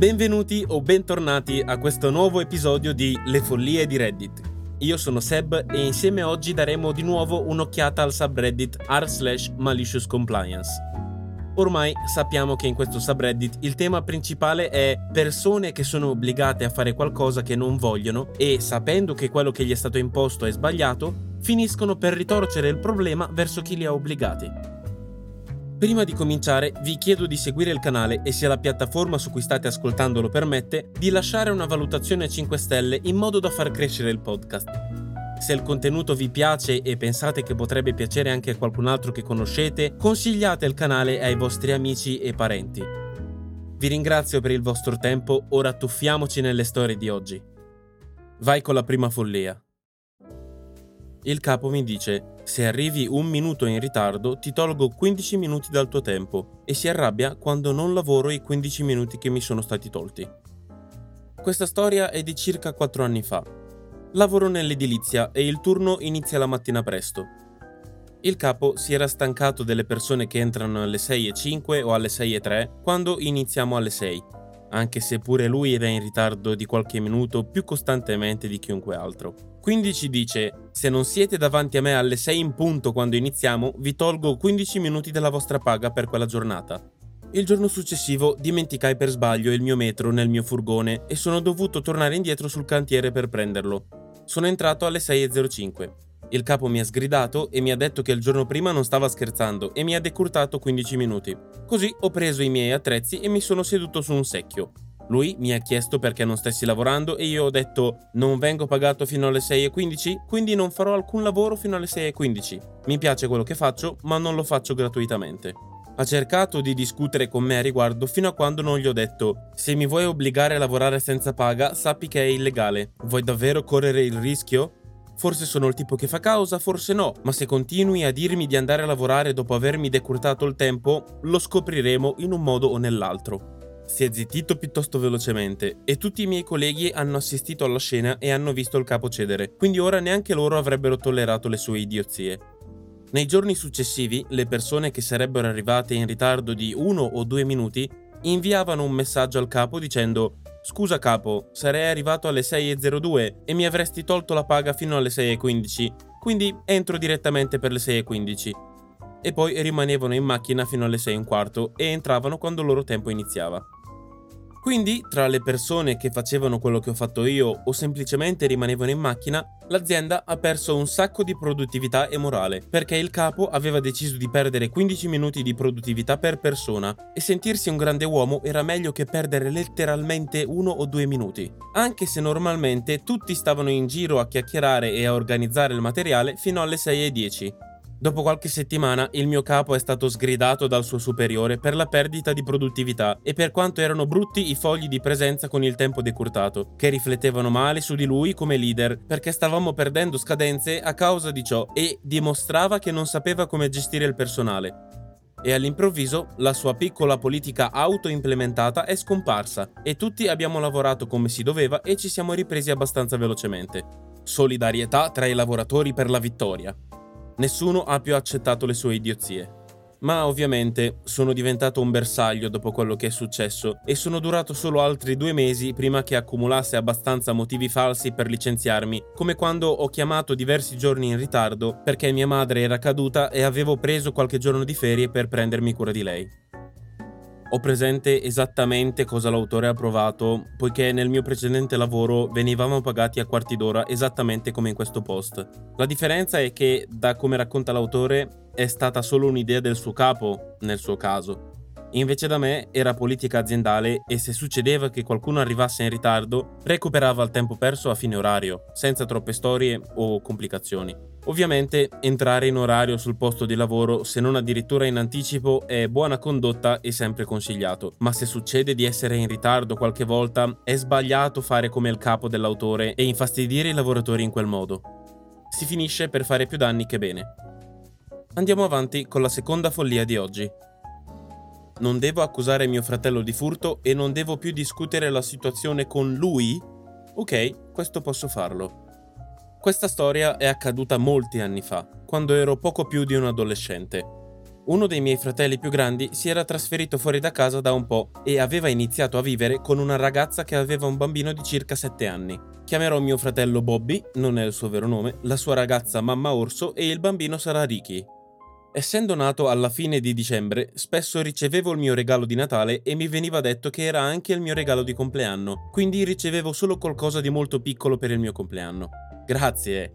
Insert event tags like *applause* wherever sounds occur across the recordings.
Benvenuti o bentornati a questo nuovo episodio di Le follie di Reddit. Io sono Seb e insieme oggi daremo di nuovo un'occhiata al subreddit r slash malicious compliance. Ormai sappiamo che in questo subreddit il tema principale è persone che sono obbligate a fare qualcosa che non vogliono e, sapendo che quello che gli è stato imposto è sbagliato, finiscono per ritorcere il problema verso chi li ha obbligati. Prima di cominciare vi chiedo di seguire il canale e se la piattaforma su cui state ascoltando lo permette, di lasciare una valutazione a 5 stelle in modo da far crescere il podcast. Se il contenuto vi piace e pensate che potrebbe piacere anche a qualcun altro che conoscete, consigliate il canale ai vostri amici e parenti. Vi ringrazio per il vostro tempo, ora tuffiamoci nelle storie di oggi. Vai con la prima follia. Il capo mi dice, se arrivi un minuto in ritardo ti tolgo 15 minuti dal tuo tempo e si arrabbia quando non lavoro i 15 minuti che mi sono stati tolti. Questa storia è di circa 4 anni fa. Lavoro nell'edilizia e il turno inizia la mattina presto. Il capo si era stancato delle persone che entrano alle 6.05 o alle 6.03 quando iniziamo alle 6, anche se pure lui era in ritardo di qualche minuto più costantemente di chiunque altro. Quindi ci dice, se non siete davanti a me alle 6 in punto quando iniziamo, vi tolgo 15 minuti della vostra paga per quella giornata. Il giorno successivo dimenticai per sbaglio il mio metro nel mio furgone e sono dovuto tornare indietro sul cantiere per prenderlo. Sono entrato alle 6.05. Il capo mi ha sgridato e mi ha detto che il giorno prima non stava scherzando e mi ha decurtato 15 minuti. Così ho preso i miei attrezzi e mi sono seduto su un secchio. Lui mi ha chiesto perché non stessi lavorando e io ho detto non vengo pagato fino alle 6.15, quindi non farò alcun lavoro fino alle 6.15. Mi piace quello che faccio, ma non lo faccio gratuitamente. Ha cercato di discutere con me a riguardo fino a quando non gli ho detto se mi vuoi obbligare a lavorare senza paga sappi che è illegale. Vuoi davvero correre il rischio? Forse sono il tipo che fa causa, forse no, ma se continui a dirmi di andare a lavorare dopo avermi decurtato il tempo, lo scopriremo in un modo o nell'altro. Si è zittito piuttosto velocemente e tutti i miei colleghi hanno assistito alla scena e hanno visto il capo cedere, quindi ora neanche loro avrebbero tollerato le sue idiozie. Nei giorni successivi, le persone che sarebbero arrivate in ritardo di uno o due minuti inviavano un messaggio al capo dicendo Scusa capo, sarei arrivato alle 6.02 e mi avresti tolto la paga fino alle 6.15, quindi entro direttamente per le 6.15. E poi rimanevano in macchina fino alle 6.15 e entravano quando il loro tempo iniziava. Quindi, tra le persone che facevano quello che ho fatto io o semplicemente rimanevano in macchina, l'azienda ha perso un sacco di produttività e morale, perché il capo aveva deciso di perdere 15 minuti di produttività per persona e sentirsi un grande uomo era meglio che perdere letteralmente uno o due minuti, anche se normalmente tutti stavano in giro a chiacchierare e a organizzare il materiale fino alle 6.10. Dopo qualche settimana il mio capo è stato sgridato dal suo superiore per la perdita di produttività e per quanto erano brutti i fogli di presenza con il tempo decurtato, che riflettevano male su di lui come leader perché stavamo perdendo scadenze a causa di ciò e dimostrava che non sapeva come gestire il personale. E all'improvviso la sua piccola politica auto-implementata è scomparsa e tutti abbiamo lavorato come si doveva e ci siamo ripresi abbastanza velocemente. Solidarietà tra i lavoratori per la vittoria. Nessuno ha più accettato le sue idiozie. Ma ovviamente sono diventato un bersaglio dopo quello che è successo e sono durato solo altri due mesi prima che accumulasse abbastanza motivi falsi per licenziarmi, come quando ho chiamato diversi giorni in ritardo perché mia madre era caduta e avevo preso qualche giorno di ferie per prendermi cura di lei. Ho presente esattamente cosa l'autore ha provato, poiché nel mio precedente lavoro venivamo pagati a quarti d'ora esattamente come in questo post. La differenza è che, da come racconta l'autore, è stata solo un'idea del suo capo, nel suo caso. Invece da me era politica aziendale e se succedeva che qualcuno arrivasse in ritardo, recuperava il tempo perso a fine orario, senza troppe storie o complicazioni. Ovviamente entrare in orario sul posto di lavoro, se non addirittura in anticipo, è buona condotta e sempre consigliato, ma se succede di essere in ritardo qualche volta, è sbagliato fare come il capo dell'autore e infastidire i lavoratori in quel modo. Si finisce per fare più danni che bene. Andiamo avanti con la seconda follia di oggi. Non devo accusare mio fratello di furto e non devo più discutere la situazione con lui? Ok, questo posso farlo. Questa storia è accaduta molti anni fa, quando ero poco più di un adolescente. Uno dei miei fratelli più grandi si era trasferito fuori da casa da un po' e aveva iniziato a vivere con una ragazza che aveva un bambino di circa 7 anni. Chiamerò mio fratello Bobby, non è il suo vero nome, la sua ragazza Mamma Orso e il bambino sarà Ricky. Essendo nato alla fine di dicembre, spesso ricevevo il mio regalo di Natale e mi veniva detto che era anche il mio regalo di compleanno, quindi ricevevo solo qualcosa di molto piccolo per il mio compleanno. Grazie,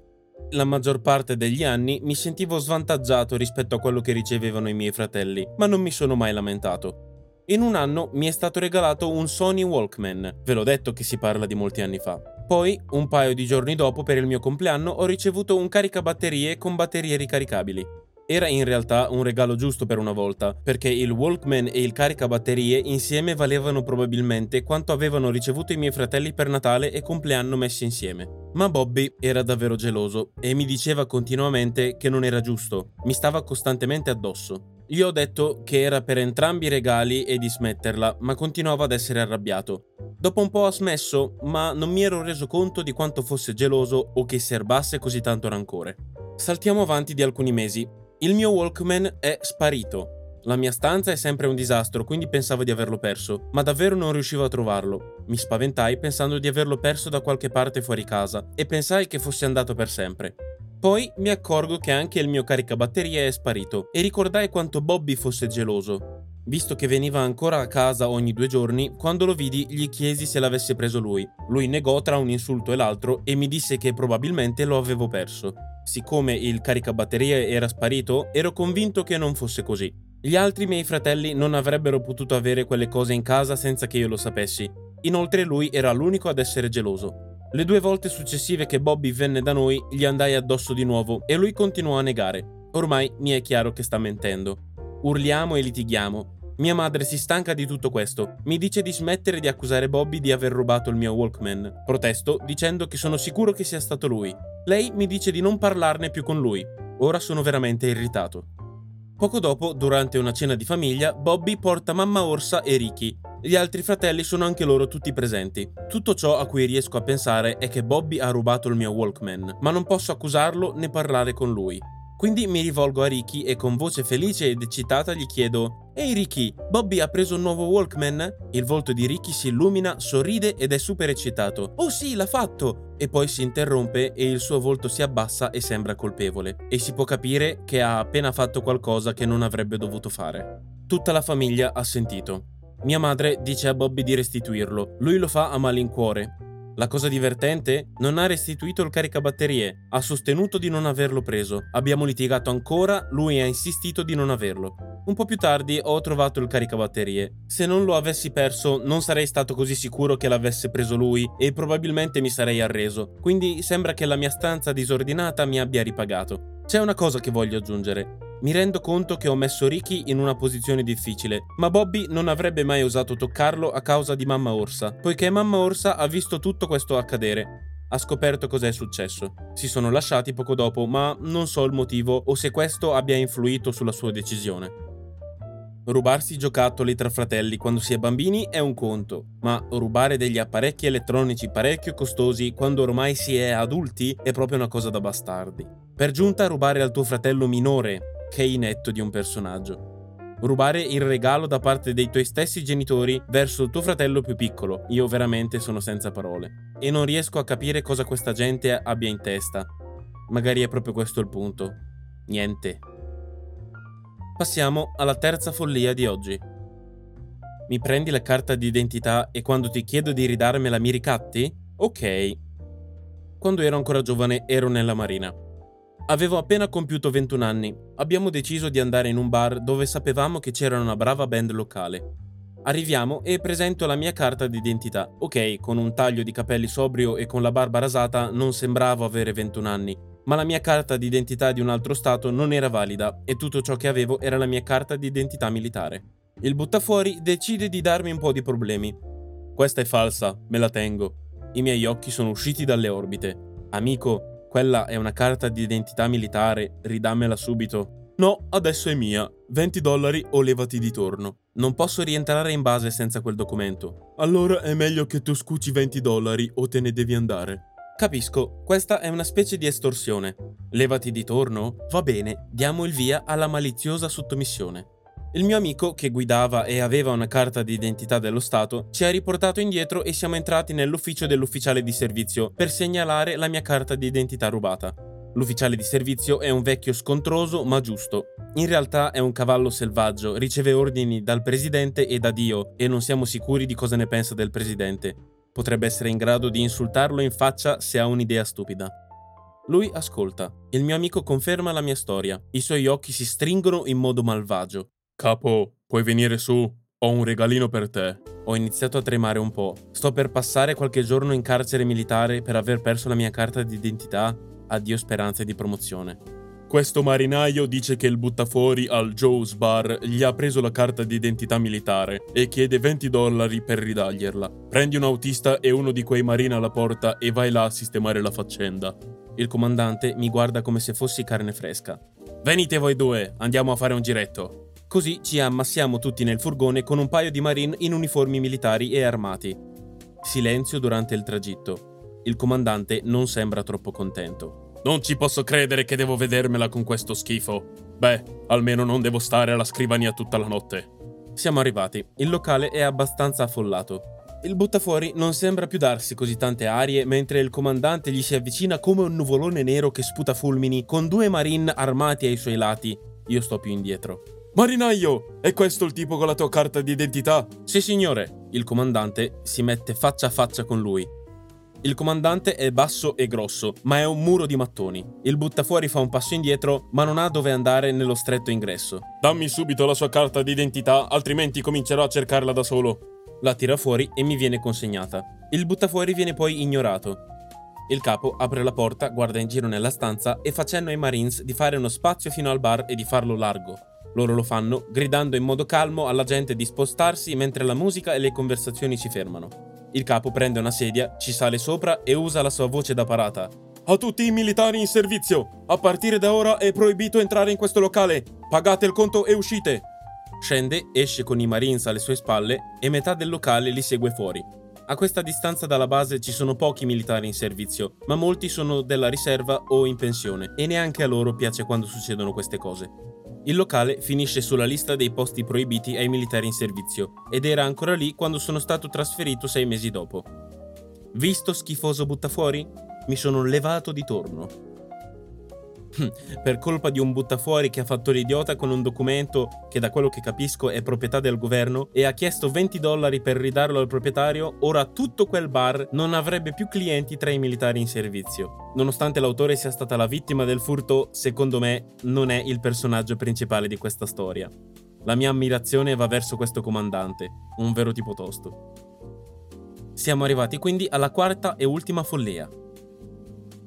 la maggior parte degli anni mi sentivo svantaggiato rispetto a quello che ricevevano i miei fratelli, ma non mi sono mai lamentato. In un anno mi è stato regalato un Sony Walkman, ve l'ho detto che si parla di molti anni fa. Poi, un paio di giorni dopo, per il mio compleanno, ho ricevuto un caricabatterie con batterie ricaricabili. Era in realtà un regalo giusto per una volta, perché il Walkman e il caricabatterie insieme valevano probabilmente quanto avevano ricevuto i miei fratelli per Natale e compleanno messi insieme. Ma Bobby era davvero geloso e mi diceva continuamente che non era giusto, mi stava costantemente addosso. Gli ho detto che era per entrambi i regali e di smetterla, ma continuava ad essere arrabbiato. Dopo un po' ha smesso, ma non mi ero reso conto di quanto fosse geloso o che serbasse così tanto rancore. Saltiamo avanti di alcuni mesi il mio Walkman è sparito. La mia stanza è sempre un disastro, quindi pensavo di averlo perso, ma davvero non riuscivo a trovarlo. Mi spaventai pensando di averlo perso da qualche parte fuori casa e pensai che fosse andato per sempre. Poi mi accorgo che anche il mio caricabatterie è sparito e ricordai quanto Bobby fosse geloso. Visto che veniva ancora a casa ogni due giorni, quando lo vidi gli chiesi se l'avesse preso lui. Lui negò tra un insulto e l'altro e mi disse che probabilmente lo avevo perso. Siccome il caricabatterie era sparito, ero convinto che non fosse così. Gli altri miei fratelli non avrebbero potuto avere quelle cose in casa senza che io lo sapessi. Inoltre lui era l'unico ad essere geloso. Le due volte successive che Bobby venne da noi, gli andai addosso di nuovo e lui continuò a negare. Ormai mi è chiaro che sta mentendo. Urliamo e litighiamo, mia madre si stanca di tutto questo. Mi dice di smettere di accusare Bobby di aver rubato il mio Walkman. Protesto dicendo che sono sicuro che sia stato lui. Lei mi dice di non parlarne più con lui. Ora sono veramente irritato. Poco dopo, durante una cena di famiglia, Bobby porta mamma Orsa e Ricky. Gli altri fratelli sono anche loro tutti presenti. Tutto ciò a cui riesco a pensare è che Bobby ha rubato il mio Walkman, ma non posso accusarlo né parlare con lui. Quindi mi rivolgo a Ricky e con voce felice ed eccitata gli chiedo Ehi Ricky, Bobby ha preso un nuovo Walkman? Il volto di Ricky si illumina, sorride ed è super eccitato. Oh sì, l'ha fatto! E poi si interrompe e il suo volto si abbassa e sembra colpevole. E si può capire che ha appena fatto qualcosa che non avrebbe dovuto fare. Tutta la famiglia ha sentito. Mia madre dice a Bobby di restituirlo. Lui lo fa a malincuore. La cosa divertente? Non ha restituito il caricabatterie, ha sostenuto di non averlo preso. Abbiamo litigato ancora, lui ha insistito di non averlo. Un po' più tardi ho trovato il caricabatterie. Se non lo avessi perso, non sarei stato così sicuro che l'avesse preso lui e probabilmente mi sarei arreso. Quindi sembra che la mia stanza disordinata mi abbia ripagato. C'è una cosa che voglio aggiungere. Mi rendo conto che ho messo Ricky in una posizione difficile, ma Bobby non avrebbe mai osato toccarlo a causa di Mamma Orsa, poiché Mamma Orsa ha visto tutto questo accadere. Ha scoperto cos'è successo. Si sono lasciati poco dopo, ma non so il motivo o se questo abbia influito sulla sua decisione. Rubarsi giocattoli tra fratelli quando si è bambini è un conto, ma rubare degli apparecchi elettronici parecchio costosi quando ormai si è adulti è proprio una cosa da bastardi. Per giunta rubare al tuo fratello minore che inetto di un personaggio. Rubare il regalo da parte dei tuoi stessi genitori verso il tuo fratello più piccolo. Io veramente sono senza parole. E non riesco a capire cosa questa gente abbia in testa. Magari è proprio questo il punto. Niente. Passiamo alla terza follia di oggi. Mi prendi la carta d'identità e quando ti chiedo di ridarmela mi ricatti? Ok. Quando ero ancora giovane ero nella marina. Avevo appena compiuto 21 anni. Abbiamo deciso di andare in un bar dove sapevamo che c'era una brava band locale. Arriviamo e presento la mia carta d'identità. Ok, con un taglio di capelli sobrio e con la barba rasata non sembravo avere 21 anni, ma la mia carta d'identità di un altro stato non era valida e tutto ciò che avevo era la mia carta d'identità militare. Il buttafuori decide di darmi un po' di problemi. Questa è falsa, me la tengo. I miei occhi sono usciti dalle orbite. Amico, quella è una carta di identità militare, ridammela subito. No, adesso è mia. 20 dollari o levati di torno. Non posso rientrare in base senza quel documento. Allora è meglio che tu scuci 20 dollari o te ne devi andare. Capisco, questa è una specie di estorsione. Levati di torno? Va bene, diamo il via alla maliziosa sottomissione. Il mio amico, che guidava e aveva una carta di identità dello Stato, ci ha riportato indietro e siamo entrati nell'ufficio dell'ufficiale di servizio per segnalare la mia carta di identità rubata. L'ufficiale di servizio è un vecchio scontroso ma giusto. In realtà è un cavallo selvaggio, riceve ordini dal presidente e da Dio e non siamo sicuri di cosa ne pensa del presidente potrebbe essere in grado di insultarlo in faccia se ha un'idea stupida. Lui ascolta. Il mio amico conferma la mia storia. I suoi occhi si stringono in modo malvagio. Capo, puoi venire su? Ho un regalino per te. Ho iniziato a tremare un po'. Sto per passare qualche giorno in carcere militare per aver perso la mia carta d'identità. Addio speranze di promozione. Questo marinaio dice che il buttafuori al Joe's Bar gli ha preso la carta d'identità militare e chiede 20 dollari per ridaglierla. Prendi un autista e uno di quei marini alla porta e vai là a sistemare la faccenda. Il comandante mi guarda come se fossi carne fresca. Venite voi due, andiamo a fare un giretto. Così ci ammassiamo tutti nel furgone con un paio di marine in uniformi militari e armati. Silenzio durante il tragitto. Il comandante non sembra troppo contento. Non ci posso credere che devo vedermela con questo schifo. Beh, almeno non devo stare alla scrivania tutta la notte. Siamo arrivati. Il locale è abbastanza affollato. Il buttafuori non sembra più darsi così tante arie mentre il comandante gli si avvicina come un nuvolone nero che sputa fulmini con due marine armati ai suoi lati. Io sto più indietro. Marinaio, è questo il tipo con la tua carta d'identità? Sì, signore. Il comandante si mette faccia a faccia con lui. Il comandante è basso e grosso, ma è un muro di mattoni. Il buttafuori fa un passo indietro, ma non ha dove andare nello stretto ingresso. Dammi subito la sua carta d'identità, altrimenti comincerò a cercarla da solo. La tira fuori e mi viene consegnata. Il buttafuori viene poi ignorato. Il capo apre la porta, guarda in giro nella stanza e fa cenno ai Marines di fare uno spazio fino al bar e di farlo largo. Loro lo fanno, gridando in modo calmo alla gente di spostarsi mentre la musica e le conversazioni si fermano. Il capo prende una sedia, ci sale sopra e usa la sua voce da parata. A tutti i militari in servizio! A partire da ora è proibito entrare in questo locale! Pagate il conto e uscite! Scende, esce con i Marines alle sue spalle e metà del locale li segue fuori. A questa distanza dalla base ci sono pochi militari in servizio, ma molti sono della riserva o in pensione e neanche a loro piace quando succedono queste cose. Il locale finisce sulla lista dei posti proibiti ai militari in servizio ed era ancora lì quando sono stato trasferito sei mesi dopo. Visto schifoso buttafuori? Mi sono levato di torno. *laughs* per colpa di un buttafuori che ha fatto l'idiota con un documento che da quello che capisco è proprietà del governo e ha chiesto 20 dollari per ridarlo al proprietario, ora tutto quel bar non avrebbe più clienti tra i militari in servizio. Nonostante l'autore sia stata la vittima del furto, secondo me non è il personaggio principale di questa storia. La mia ammirazione va verso questo comandante, un vero tipo tosto. Siamo arrivati quindi alla quarta e ultima follia,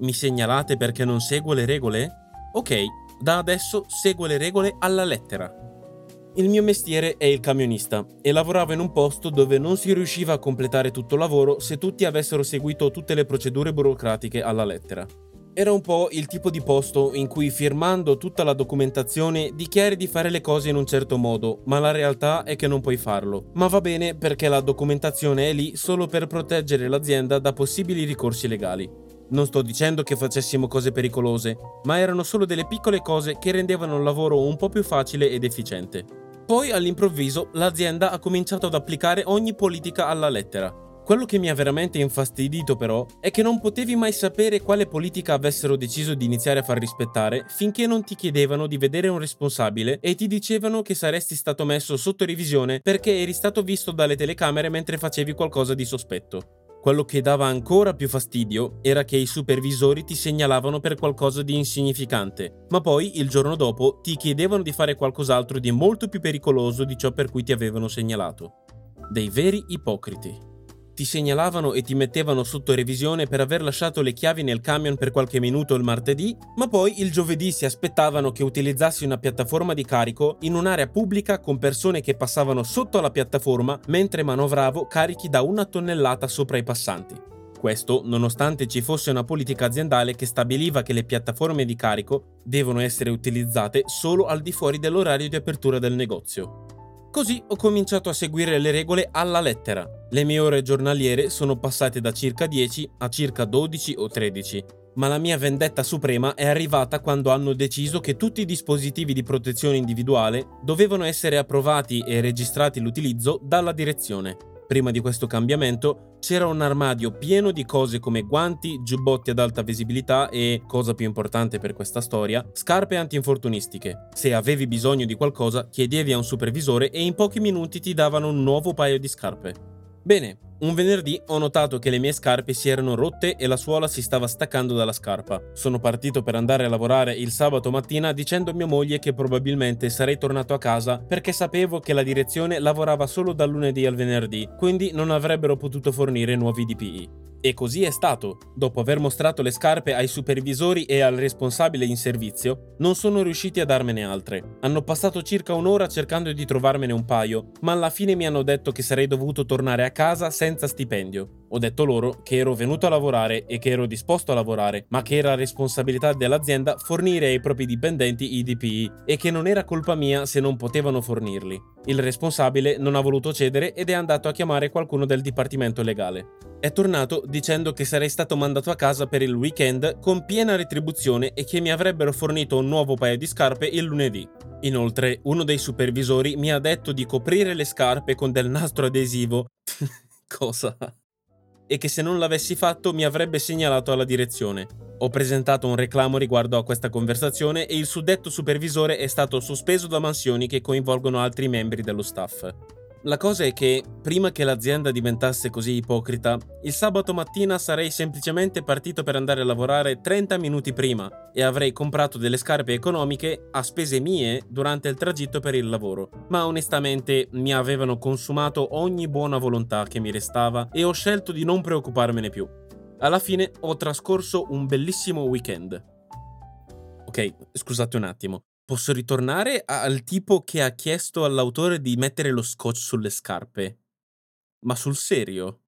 mi segnalate perché non seguo le regole? Ok, da adesso seguo le regole alla lettera. Il mio mestiere è il camionista e lavoravo in un posto dove non si riusciva a completare tutto il lavoro se tutti avessero seguito tutte le procedure burocratiche alla lettera. Era un po' il tipo di posto in cui firmando tutta la documentazione dichiari di fare le cose in un certo modo, ma la realtà è che non puoi farlo. Ma va bene perché la documentazione è lì solo per proteggere l'azienda da possibili ricorsi legali. Non sto dicendo che facessimo cose pericolose, ma erano solo delle piccole cose che rendevano il lavoro un po' più facile ed efficiente. Poi all'improvviso l'azienda ha cominciato ad applicare ogni politica alla lettera. Quello che mi ha veramente infastidito però è che non potevi mai sapere quale politica avessero deciso di iniziare a far rispettare finché non ti chiedevano di vedere un responsabile e ti dicevano che saresti stato messo sotto revisione perché eri stato visto dalle telecamere mentre facevi qualcosa di sospetto. Quello che dava ancora più fastidio era che i supervisori ti segnalavano per qualcosa di insignificante, ma poi il giorno dopo ti chiedevano di fare qualcos'altro di molto più pericoloso di ciò per cui ti avevano segnalato. Dei veri ipocriti ti segnalavano e ti mettevano sotto revisione per aver lasciato le chiavi nel camion per qualche minuto il martedì, ma poi il giovedì si aspettavano che utilizzassi una piattaforma di carico in un'area pubblica con persone che passavano sotto la piattaforma mentre manovravo carichi da una tonnellata sopra i passanti. Questo nonostante ci fosse una politica aziendale che stabiliva che le piattaforme di carico devono essere utilizzate solo al di fuori dell'orario di apertura del negozio. Così ho cominciato a seguire le regole alla lettera. Le mie ore giornaliere sono passate da circa 10 a circa 12 o 13, ma la mia vendetta suprema è arrivata quando hanno deciso che tutti i dispositivi di protezione individuale dovevano essere approvati e registrati l'utilizzo dalla direzione. Prima di questo cambiamento c'era un armadio pieno di cose come guanti, giubbotti ad alta visibilità e, cosa più importante per questa storia, scarpe antinfortunistiche. Se avevi bisogno di qualcosa, chiedevi a un supervisore e in pochi minuti ti davano un nuovo paio di scarpe. Bene, un venerdì ho notato che le mie scarpe si erano rotte e la suola si stava staccando dalla scarpa. Sono partito per andare a lavorare il sabato mattina dicendo a mia moglie che probabilmente sarei tornato a casa perché sapevo che la direzione lavorava solo dal lunedì al venerdì, quindi non avrebbero potuto fornire nuovi DPI. E così è stato. Dopo aver mostrato le scarpe ai supervisori e al responsabile in servizio, non sono riusciti a darmene altre. Hanno passato circa un'ora cercando di trovarmene un paio, ma alla fine mi hanno detto che sarei dovuto tornare a casa senza stipendio. Ho detto loro che ero venuto a lavorare e che ero disposto a lavorare, ma che era responsabilità dell'azienda fornire ai propri dipendenti i DPI e che non era colpa mia se non potevano fornirli. Il responsabile non ha voluto cedere ed è andato a chiamare qualcuno del dipartimento legale. È tornato dicendo che sarei stato mandato a casa per il weekend con piena retribuzione e che mi avrebbero fornito un nuovo paio di scarpe il lunedì. Inoltre, uno dei supervisori mi ha detto di coprire le scarpe con del nastro adesivo. *laughs* Cosa? E che se non l'avessi fatto mi avrebbe segnalato alla direzione. Ho presentato un reclamo riguardo a questa conversazione e il suddetto supervisore è stato sospeso da mansioni che coinvolgono altri membri dello staff. La cosa è che, prima che l'azienda diventasse così ipocrita, il sabato mattina sarei semplicemente partito per andare a lavorare 30 minuti prima e avrei comprato delle scarpe economiche a spese mie durante il tragitto per il lavoro. Ma onestamente mi avevano consumato ogni buona volontà che mi restava e ho scelto di non preoccuparmene più. Alla fine ho trascorso un bellissimo weekend. Ok, scusate un attimo. Posso ritornare al tipo che ha chiesto all'autore di mettere lo scotch sulle scarpe? Ma sul serio?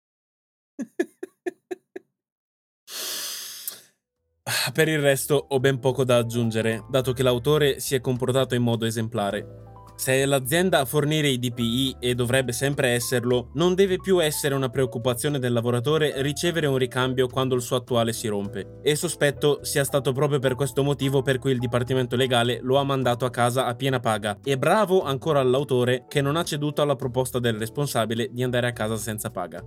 per il resto ho ben poco da aggiungere, dato che l'autore si è comportato in modo esemplare. Se è l'azienda a fornire i DPI e dovrebbe sempre esserlo, non deve più essere una preoccupazione del lavoratore ricevere un ricambio quando il suo attuale si rompe. E sospetto sia stato proprio per questo motivo per cui il Dipartimento Legale lo ha mandato a casa a piena paga. E bravo ancora all'autore che non ha ceduto alla proposta del responsabile di andare a casa senza paga.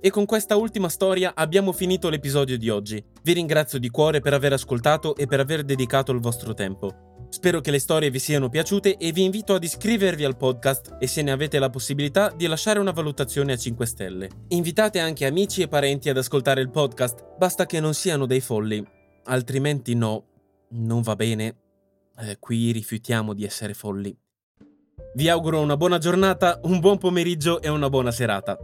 E con questa ultima storia abbiamo finito l'episodio di oggi. Vi ringrazio di cuore per aver ascoltato e per aver dedicato il vostro tempo. Spero che le storie vi siano piaciute e vi invito ad iscrivervi al podcast e se ne avete la possibilità di lasciare una valutazione a 5 stelle. Invitate anche amici e parenti ad ascoltare il podcast, basta che non siano dei folli, altrimenti no, non va bene. Eh, qui rifiutiamo di essere folli. Vi auguro una buona giornata, un buon pomeriggio e una buona serata.